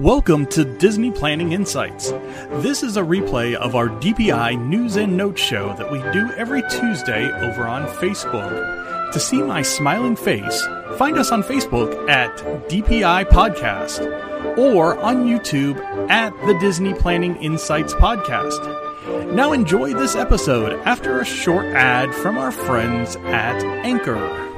Welcome to Disney Planning Insights. This is a replay of our DPI News and Notes show that we do every Tuesday over on Facebook. To see my smiling face, find us on Facebook at DPI Podcast or on YouTube at the Disney Planning Insights Podcast. Now enjoy this episode after a short ad from our friends at Anchor.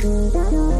Hey,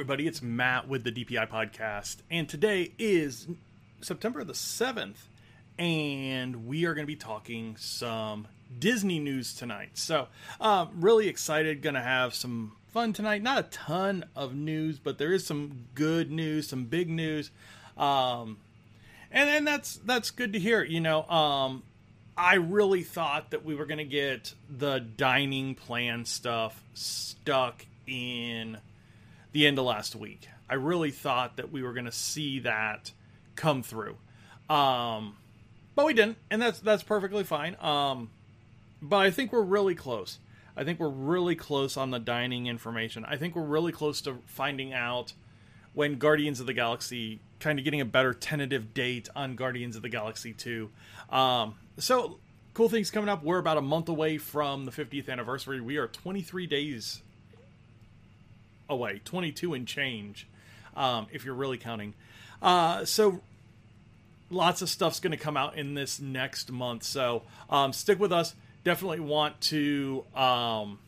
everybody, it's Matt with the DPI Podcast, and today is September the 7th, and we are going to be talking some Disney news tonight. So, um, really excited, going to have some fun tonight. Not a ton of news, but there is some good news, some big news. Um, and and that's that's good to hear. You know, um, I really thought that we were going to get the dining plan stuff stuck in the end of last week. I really thought that we were going to see that come through, um, but we didn't, and that's that's perfectly fine. Um, but I think we're really close. I think we're really close on the dining information. I think we're really close to finding out when Guardians of the Galaxy kind of getting a better tentative date on Guardians of the Galaxy 2. Um, so cool things coming up. We're about a month away from the 50th anniversary. We are 23 days away, 22 and change, um, if you're really counting. Uh, so lots of stuff's going to come out in this next month. So um, stick with us. Definitely want to um,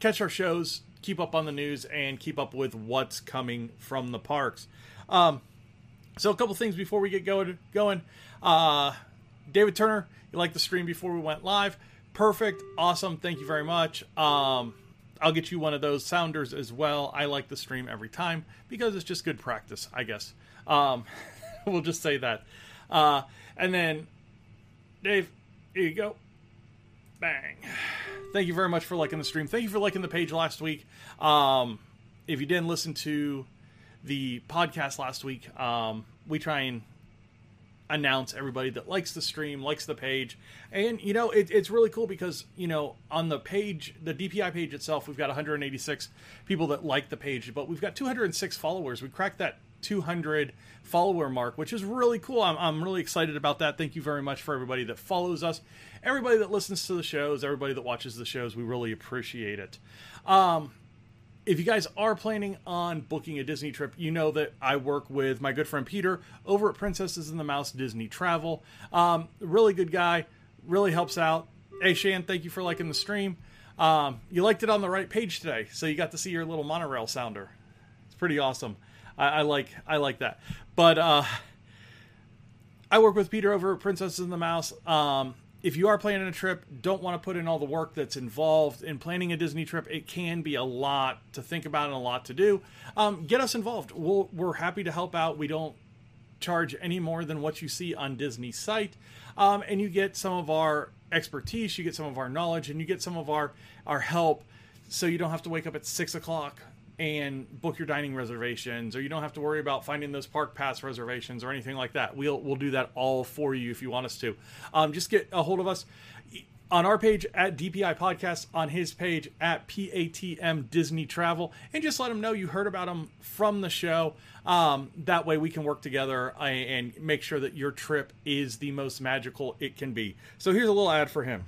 catch our shows, keep up on the news, and keep up with what's coming from the parks. Um, so a couple things before we get going. Going, uh, David Turner, you liked the stream before we went live. Perfect, awesome. Thank you very much. Um, I'll get you one of those sounders as well. I like the stream every time because it's just good practice, I guess. Um, we'll just say that. Uh, and then, Dave, here you go. Bang. Thank you very much for liking the stream. Thank you for liking the page last week. Um, if you didn't listen to the podcast last week, um, we try and announce everybody that likes the stream, likes the page. And, you know, it, it's really cool because, you know, on the page, the DPI page itself, we've got 186 people that like the page, but we've got 206 followers. We cracked that 200 follower mark, which is really cool. I'm, I'm really excited about that. Thank you very much for everybody that follows us, everybody that listens to the shows, everybody that watches the shows. We really appreciate it. Um, if you guys are planning on booking a Disney trip, you know that I work with my good friend Peter over at Princesses and the Mouse Disney Travel. Um, really good guy, really helps out. Hey, Shan, thank you for liking the stream. Um, you liked it on the right page today, so you got to see your little monorail sounder. It's pretty awesome. I, I like I like that. But uh, I work with Peter over at Princesses and the Mouse. Um, if you are planning a trip, don't want to put in all the work that's involved in planning a Disney trip. It can be a lot to think about and a lot to do. Um, get us involved. We'll, we're happy to help out. We don't charge any more than what you see on Disney's site, um, and you get some of our expertise, you get some of our knowledge, and you get some of our our help, so you don't have to wake up at six o'clock and book your dining reservations or you don't have to worry about finding those park pass reservations or anything like that we'll we'll do that all for you if you want us to um, just get a hold of us on our page at DPI Podcast, on his page at PATM Disney Travel, and just let him know you heard about him from the show. Um, that way we can work together uh, and make sure that your trip is the most magical it can be. So here's a little ad for him.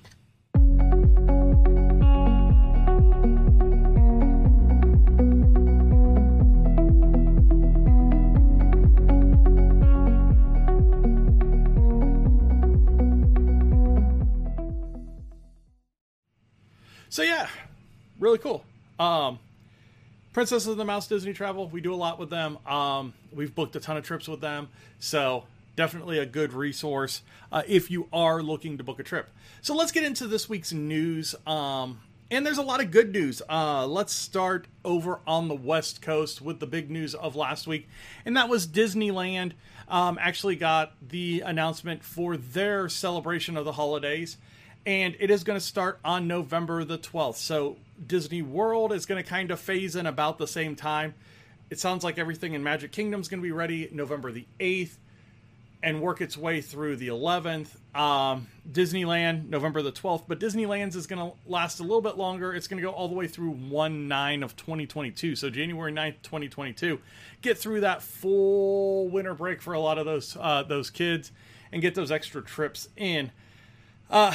So yeah, really cool. Um, Princess of the Mouse Disney Travel, we do a lot with them. Um, we've booked a ton of trips with them, so definitely a good resource uh, if you are looking to book a trip. So let's get into this week's news. Um, and there's a lot of good news. Uh, let's start over on the West Coast with the big news of last week, and that was Disneyland um, actually got the announcement for their celebration of the holidays and it is going to start on November the 12th. So Disney World is going to kind of phase in about the same time. It sounds like everything in Magic Kingdom is going to be ready November the 8th and work its way through the 11th. Um, Disneyland, November the 12th, but Disneyland's is going to last a little bit longer. It's going to go all the way through 1 9 of 2022. So January 9th, 2022. Get through that full winter break for a lot of those uh, those kids and get those extra trips in. Uh,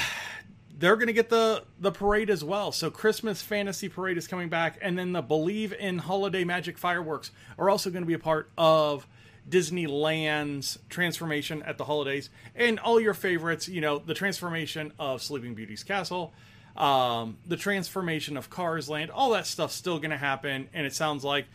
they're going to get the the parade as well. So Christmas Fantasy Parade is coming back, and then the Believe in Holiday Magic fireworks are also going to be a part of Disneyland's transformation at the holidays, and all your favorites. You know, the transformation of Sleeping Beauty's castle, um, the transformation of Cars Land, all that stuff's still going to happen, and it sounds like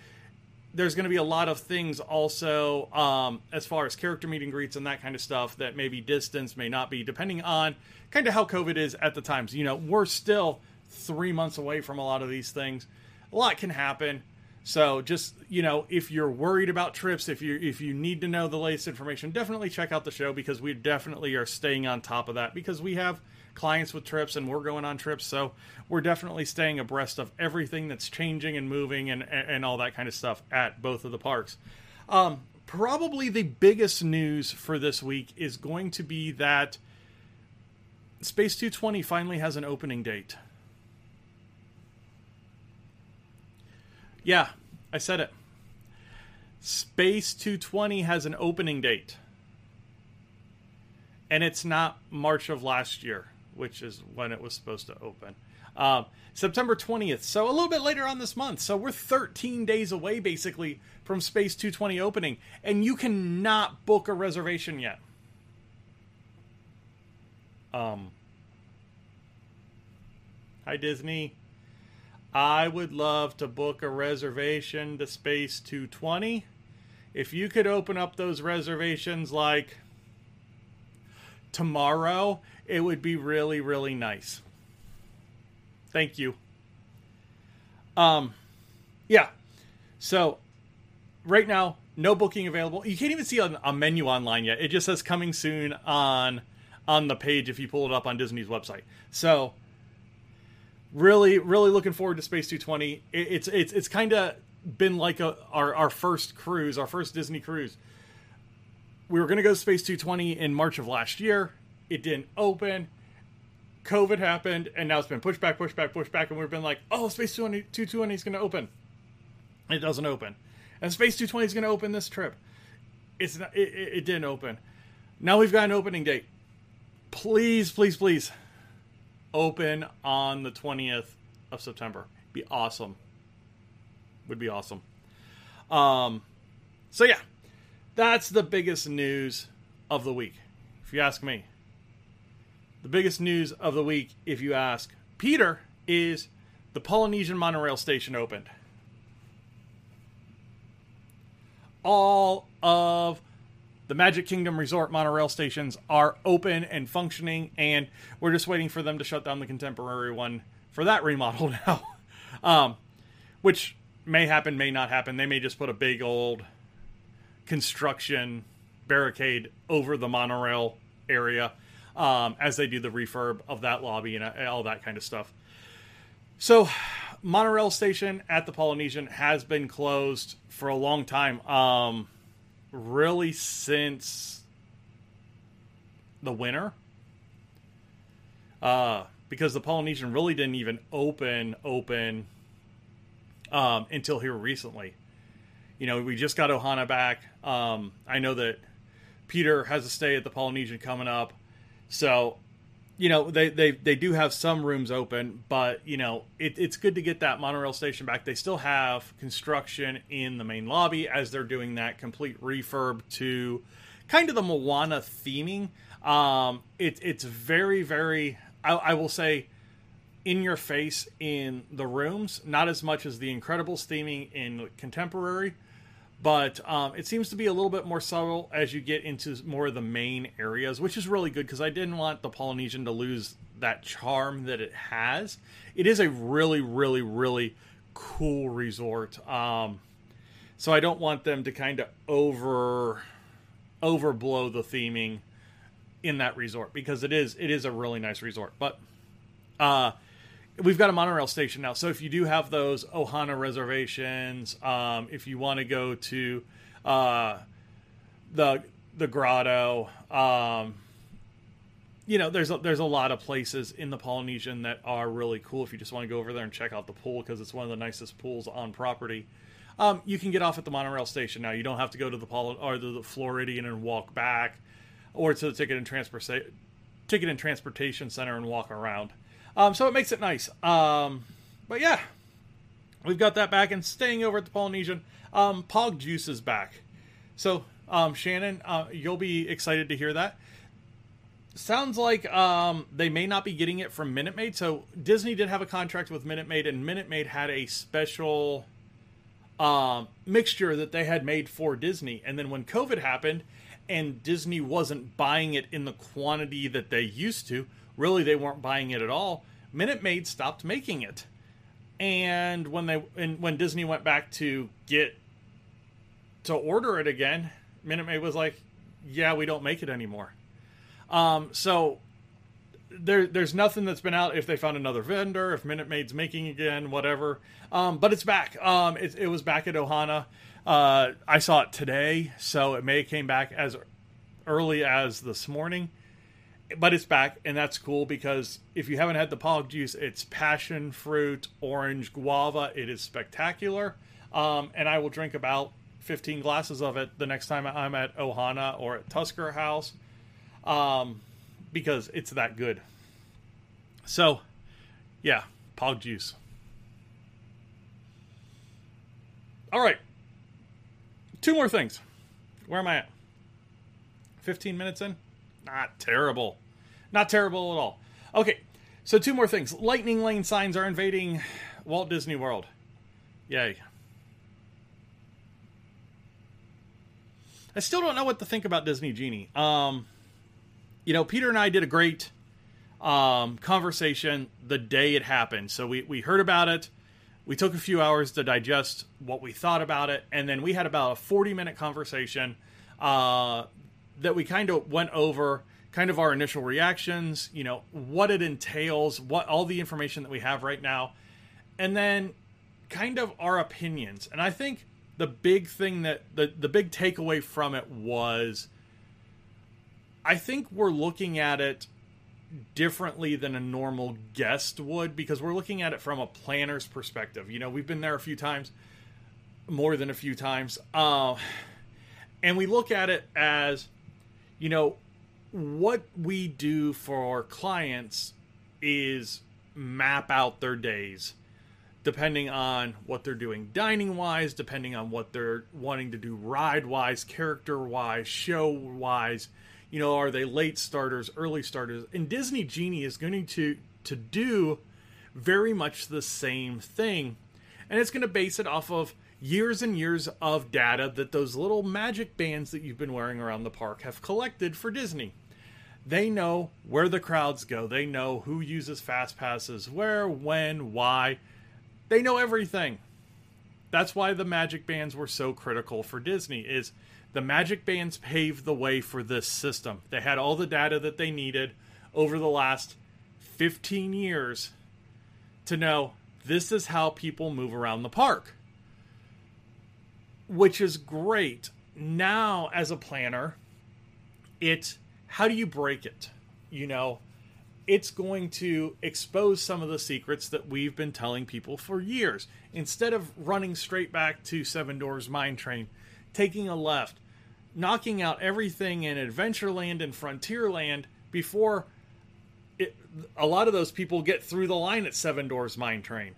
there's going to be a lot of things also um, as far as character meet and greets and that kind of stuff that maybe distance may not be depending on kind of how covid is at the times. You know we're still three months away from a lot of these things. A lot can happen. So just you know if you're worried about trips if you if you need to know the latest information definitely check out the show because we definitely are staying on top of that because we have clients with trips and we're going on trips. So we're definitely staying abreast of everything that's changing and moving and and all that kind of stuff at both of the parks. Um, probably the biggest news for this week is going to be that space 220 finally has an opening date. Yeah i said it. Space 220 has an opening date. And it's not march of last year which is when it was supposed to open. Um, September 20th, so a little bit later on this month. So we're 13 days away basically from Space 220 opening, and you cannot book a reservation yet. Um, hi, Disney. I would love to book a reservation to Space 220. If you could open up those reservations like tomorrow it would be really, really nice. Thank you. Um, yeah. So, right now, no booking available. You can't even see a, a menu online yet. It just says coming soon on on the page if you pull it up on Disney's website. So, really, really looking forward to Space 220. It, it's it's it's kind of been like a our our first cruise, our first Disney cruise. We were going to go Space 220 in March of last year it didn't open. COVID happened, and now it's been pushed back, pushed back, pushed back, and we've been like, oh, Space 220 is going to open. It doesn't open. And Space 220 is going to open this trip. It's not, it, it, it didn't open. Now we've got an opening date. Please, please, please open on the 20th of September. Be awesome. would be awesome. Um, so yeah, that's the biggest news of the week, if you ask me. The biggest news of the week, if you ask Peter, is the Polynesian monorail station opened. All of the Magic Kingdom Resort monorail stations are open and functioning, and we're just waiting for them to shut down the contemporary one for that remodel now. um, which may happen, may not happen. They may just put a big old construction barricade over the monorail area um, as they do the refurb of that lobby and uh, all that kind of stuff. So, monorail station at the Polynesian has been closed for a long time. Um, really since the winter. Uh, because the Polynesian really didn't even open open um, until here recently. You know, we just got Ohana back. Um, I know that Peter has a stay at the Polynesian coming up, so you know they they they do have some rooms open, but you know it, it's good to get that monorail station back. They still have construction in the main lobby as they're doing that complete refurb to kind of the Moana theming. Um, it, it's very very I, I will say in your face in the rooms, not as much as the Incredibles theming in contemporary, but um, it seems to be a little bit more subtle as you get into more of the main areas, which is really good because I didn't want the Polynesian to lose that charm that it has. It is a really, really, really cool resort. Um, so I don't want them to kind of over overblow the theming in that resort because it is it is a really nice resort. But uh, we've got a monorail station now. So if you do have those Ohana reservations, um, if you want to go to uh, the the grotto, um, you know, there's a, there's a lot of places in the Polynesian that are really cool. If you just want to go over there and check out the pool because it's one of the nicest pools on property. Um, you can get off at the monorail station now. You don't have to go to the Poly- or the, the Floridian and walk back, or to the ticket and transport ticket and transportation center and walk around. Um, so it makes it nice. Um, but yeah, we've got that back and staying over at the Polynesian. Um, Pog Juice is back. So um, Shannon, uh, you'll be excited to hear that. Sounds like um, they may not be getting it from Minute Maid. So Disney did have a contract with Minute Maid, and Minute Maid had a special um, mixture that they had made for Disney. And then when COVID happened, and Disney wasn't buying it in the quantity that they used to, really they weren't buying it at all. Minute Maid stopped making it, and when they and when Disney went back to get to order it again, Minute Maid was like, "Yeah, we don't make it anymore." Um, so there, there's nothing that's been out. If they found another vendor, if Minute Maid's making again, whatever. Um, but it's back. Um, it, it, was back at Ohana. Uh, I saw it today, so it may have came back as early as this morning but it's back, and that's cool because if you haven't had the Pog juice, it's passion fruit, orange, guava. It is spectacular, um, and I will drink about 15 glasses of it the next time I'm at Ohana or at Tusker House, um, because it's that good. So, yeah, Pog juice. All right, two more things. Where am I at? 15 minutes in? Not terrible. Not terrible at all. Okay, so two more things. Lightning lane signs are invading Walt Disney World. Yay. I still don't know what to think about Disney Genie. Um, you know, Peter and I did a great um, conversation the day it happened. So we, we heard about it. We took a few hours to digest what we thought about it. And then we had about a 40 minute conversation uh, that we kind of went over kind of our initial reactions, you know, what it entails, what all the information that we have right now, and then kind of our opinions. And I think the big thing that the the big takeaway from it was I think we're looking at it differently than a normal guest would because we're looking at it from a planner's perspective. You know, we've been there a few times, more than a few times. Uh, and we look at it as, you know, what we do for our clients is map out their days depending on what they're doing dining wise, depending on what they're wanting to do ride wise, character wise, show wise. You know, are they late starters, early starters? And Disney Genie is going to to do very much the same thing. And it's going to base it off of years and years of data that those little magic bands that you've been wearing around the park have collected for Disney. They know where the crowds go. They know who uses fast passes, where, when, why. They know everything. That's why the magic bands were so critical for Disney is the magic bands paved the way for this system. They had all the data that they needed over the last 15 years to know this is how people move around the park. Which is great. Now as a planner, it's how do you break it? You know, it's going to expose some of the secrets that we've been telling people for years. Instead of running straight back to Seven Dwarfs Mine Train, taking a left, knocking out everything in Adventureland and Frontierland before it, a lot of those people get through the line at Seven Dwarfs Mine Train.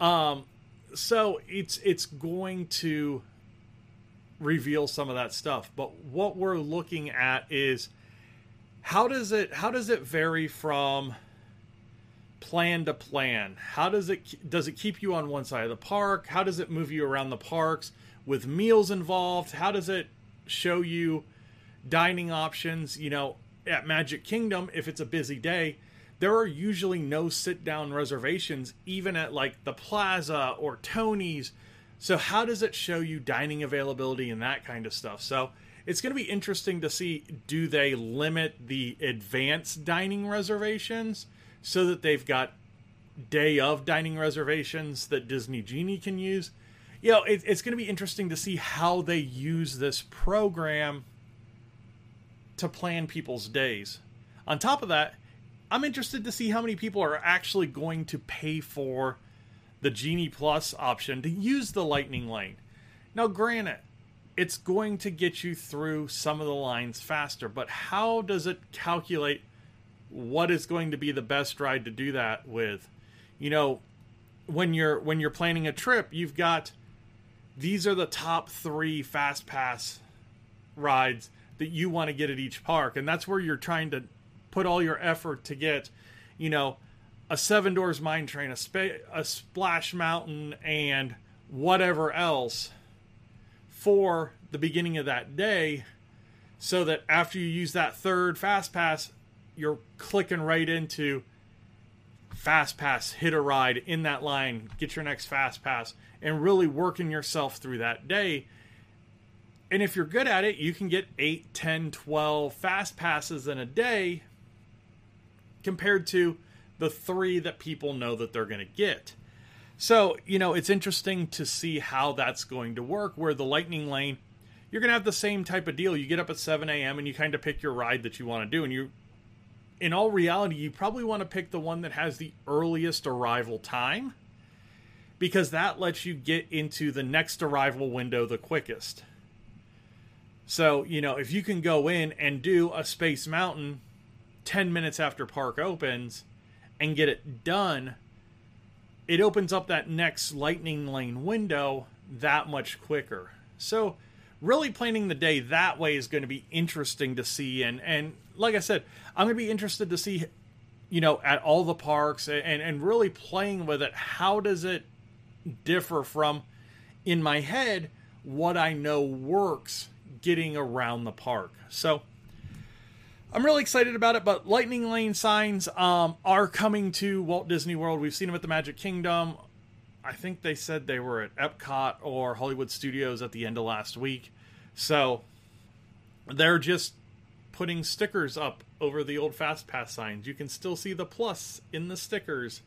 Um, so it's it's going to reveal some of that stuff. But what we're looking at is how does it how does it vary from plan to plan? How does it does it keep you on one side of the park? How does it move you around the parks with meals involved? How does it show you dining options? You know, at Magic Kingdom, if it's a busy day, there are usually no sit down reservations, even at like the Plaza or Tony's. So, how does it show you dining availability and that kind of stuff? So, it's going to be interesting to see do they limit the advanced dining reservations so that they've got day of dining reservations that Disney Genie can use. You know, it, it's going to be interesting to see how they use this program to plan people's days. On top of that, I'm interested to see how many people are actually going to pay for the Genie Plus option to use the Lightning Lane. Now, granted, it's going to get you through some of the lines faster, but how does it calculate what is going to be the best ride to do that with? You know, when you're when you're planning a trip, you've got these are the top 3 fast pass rides that you want to get at each park. And that's where you're trying to put all your effort to get, you know, a Seven Dwarfs Mine Train, a, spa- a Splash Mountain and whatever else for the beginning of that day so that after you use that third fast pass you're clicking right into fast pass hit a ride in that line get your next fast pass and really working yourself through that day and if you're good at it you can get 8 10 12 fast passes in a day compared to the three that people know that they're going to get so, you know, it's interesting to see how that's going to work. Where the Lightning Lane, you're going to have the same type of deal. You get up at 7 a.m. and you kind of pick your ride that you want to do. And you, in all reality, you probably want to pick the one that has the earliest arrival time because that lets you get into the next arrival window the quickest. So, you know, if you can go in and do a Space Mountain 10 minutes after park opens and get it done it opens up that next lightning lane window that much quicker. So really planning the day that way is going to be interesting to see and and like I said, I'm going to be interested to see you know at all the parks and and really playing with it how does it differ from in my head what I know works getting around the park. So I'm really excited about it, but Lightning Lane signs um, are coming to Walt Disney World. We've seen them at the Magic Kingdom. I think they said they were at Epcot or Hollywood Studios at the end of last week. So they're just putting stickers up over the old Fast Pass signs. You can still see the plus in the stickers.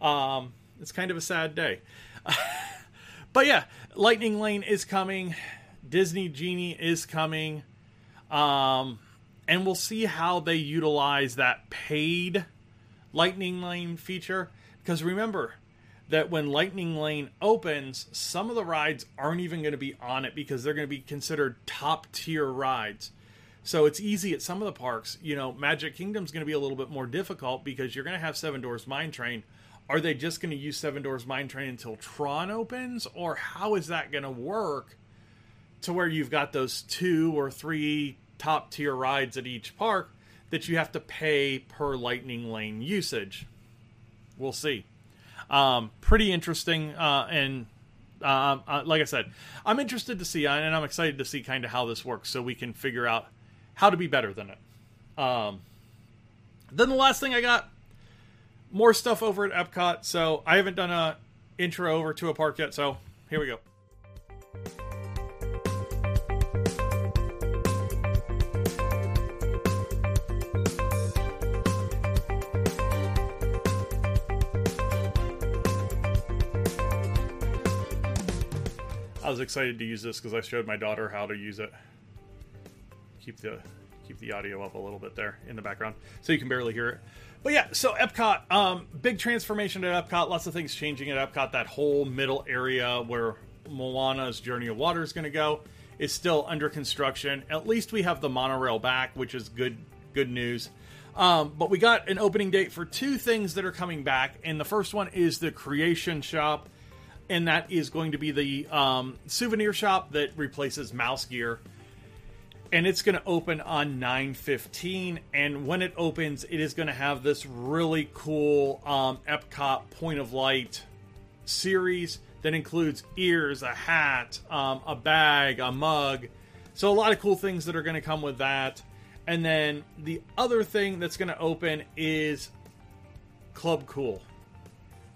Um, it's kind of a sad day. but yeah, Lightning Lane is coming. Disney Genie is coming. Um, and we'll see how they utilize that paid Lightning Lane feature. Because remember that when Lightning Lane opens, some of the rides aren't even going to be on it because they're going to be considered top tier rides. So it's easy at some of the parks. You know, Magic Kingdom's going to be a little bit more difficult because you're going to have Seven Dwarfs Mine Train are they just going to use Seven Dwarfs Mine Train until Tron opens, or how is that going to work to where you've got those two or three top tier rides at each park that you have to pay per Lightning Lane usage? We'll see. Um, pretty interesting, uh, and uh, uh, like I said, I'm interested to see, and I'm excited to see kind of how this works, so we can figure out how to be better than it. Um, then the last thing I got, more stuff over at Epcot. So I haven't done a intro over to a park yet. So here we go. I was excited to use this because I showed my daughter how to use it. Keep the keep the audio up a little bit there in the background so you can barely hear it. But yeah, so Epcot, um, big transformation at Epcot. Lots of things changing at Epcot. That whole middle area where Moana's Journey of Water is going to go is still under construction. At least we have the monorail back, which is good good news. Um, but we got an opening date for two things that are coming back, and the first one is the Creation Shop and that is going to be the um, souvenir shop that replaces Mouse Gear. And it's going to open on 9:15, and when it opens, it is going to have this really cool um, Epcot Point of Light series that includes ears, a hat, um, a bag, a mug. So a lot of cool things that are going to come with that. And then the other thing that's going to open is Club Cool.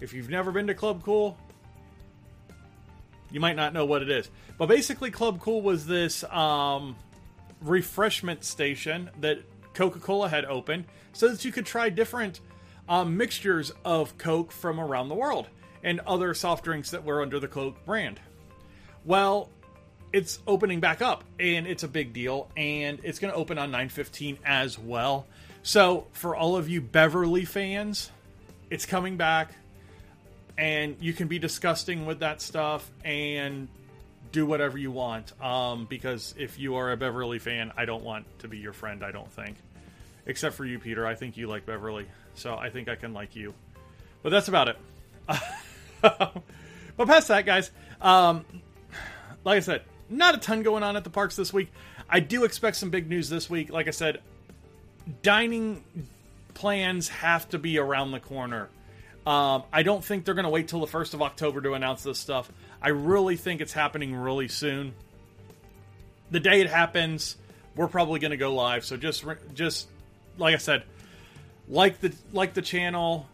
If you've never been to Club Cool, you might not know what it is. But basically, Club Cool was this um, refreshment station that Coca Cola had opened so that you could try different um, mixtures of Coke from around the world and other soft drinks that were under the Coke brand. Well, it's opening back up and it's a big deal and it's going to open on 9:15 as well. So, for all of you Beverly fans, it's coming back and you can be disgusting with that stuff and do whatever you want. Um, because if you are a Beverly fan, I don't want to be your friend. I don't think, except for you, Peter. I think you like Beverly, so I think I can like you. But that's about it. but past that, guys, um, like I said, not a ton going on at the parks this week. I do expect some big news this week. Like I said, dining plans have to be around the corner. Um, I don't think they're going to wait till the 1st of October to announce this stuff. I really think it's happening really soon. The day it happens, we're probably going to go live. So just just like I said, like the like the channel,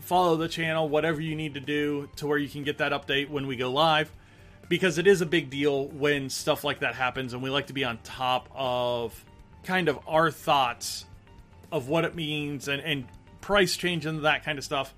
follow the channel, whatever you need to do to where you can get that update when we go live because it is a big deal when stuff like that happens and we like to be on top of kind of our thoughts of what it means and, and price change and that kind of stuff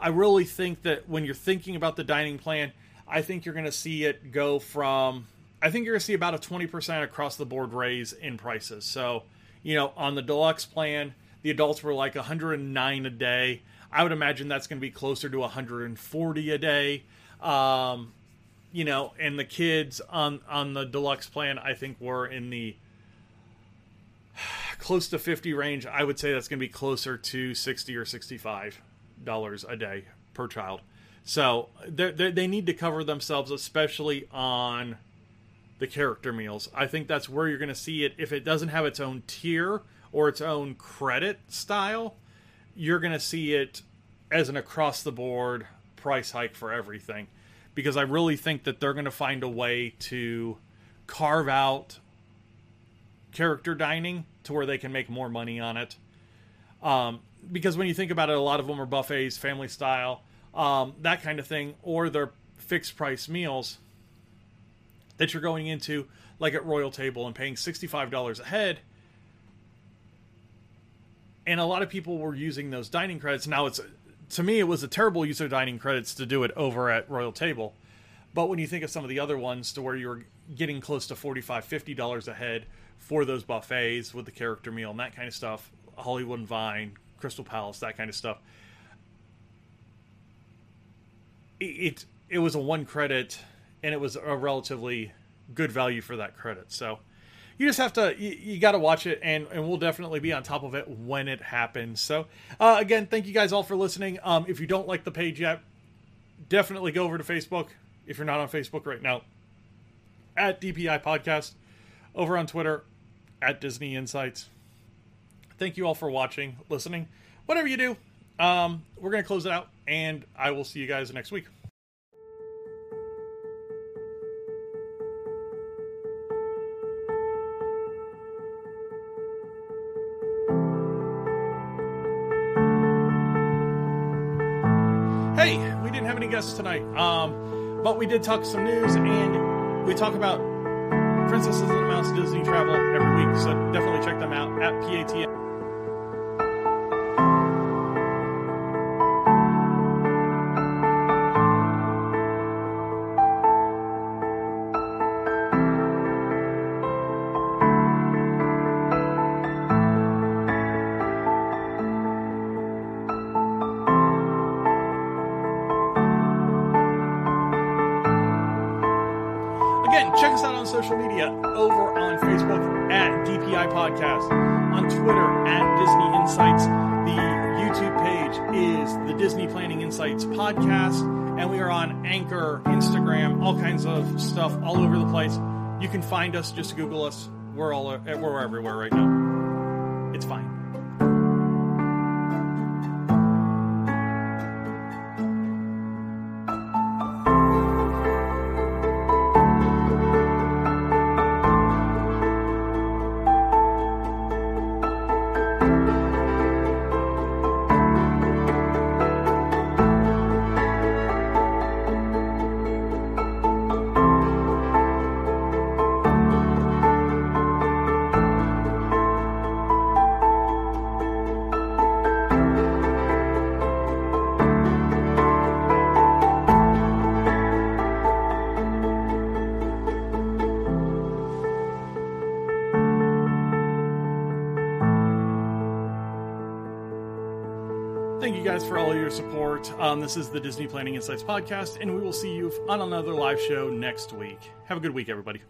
I really think that when you're thinking about the dining plan, I think you're going to see it go from, I think you're going to see about a 20% across the board raise in prices. So, you know, on the deluxe plan, the adults were like 109 a day. I would imagine that's going to be closer to 140 a day. Um, you know, and the kids on on the deluxe plan, I think were in the close to 50 range. I would say that's going to be closer to 60 or 65 dollars a day per child. So they're, they're, they need to cover themselves, especially on the character meals. I think that's where you're going to see it. If it doesn't have its own tier or its own credit style, you're going to see it as an across the board price hike for everything. Because I really think that they're going to find a way to carve out character dining to where they can make more money on it. Um, because when you think about it, a lot of them are buffets, family style, um, that kind of thing, or they're fixed price meals that you're going into, like at Royal Table, and paying $65 a head. And a lot of people were using those dining credits. Now, it's to me, it was a terrible use of dining credits to do it over at Royal Table. But when you think of some of the other ones to where you're getting close to $45, $50 a head for those buffets with the character meal and that kind of stuff, Hollywood and Vine, Crystal Palace, that kind of stuff. It, it, it was a one credit, and it was a relatively good value for that credit. So, you just have to you, you got to watch it, and and we'll definitely be on top of it when it happens. So uh, again, thank you guys all for listening. Um, if you don't like the page yet, definitely go over to Facebook if you're not on Facebook right now at DPI Podcast, over on Twitter at Disney Insights. Thank you all for watching, listening, whatever you do. Um, we're gonna close it out, and I will see you guys next week. Hey, we didn't have any guests tonight, um, but we did talk some news, and we talk about Princesses and the Mouse Disney Travel every week. So definitely check them out at PATM. Social media over on Facebook at DPI Podcast, on Twitter at Disney Insights. The YouTube page is the Disney Planning Insights Podcast, and we are on Anchor, Instagram, all kinds of stuff all over the place. You can find us, just Google us. We're all we're everywhere right now. It's fine. Support. Um, this is the Disney Planning Insights podcast, and we will see you on another live show next week. Have a good week, everybody.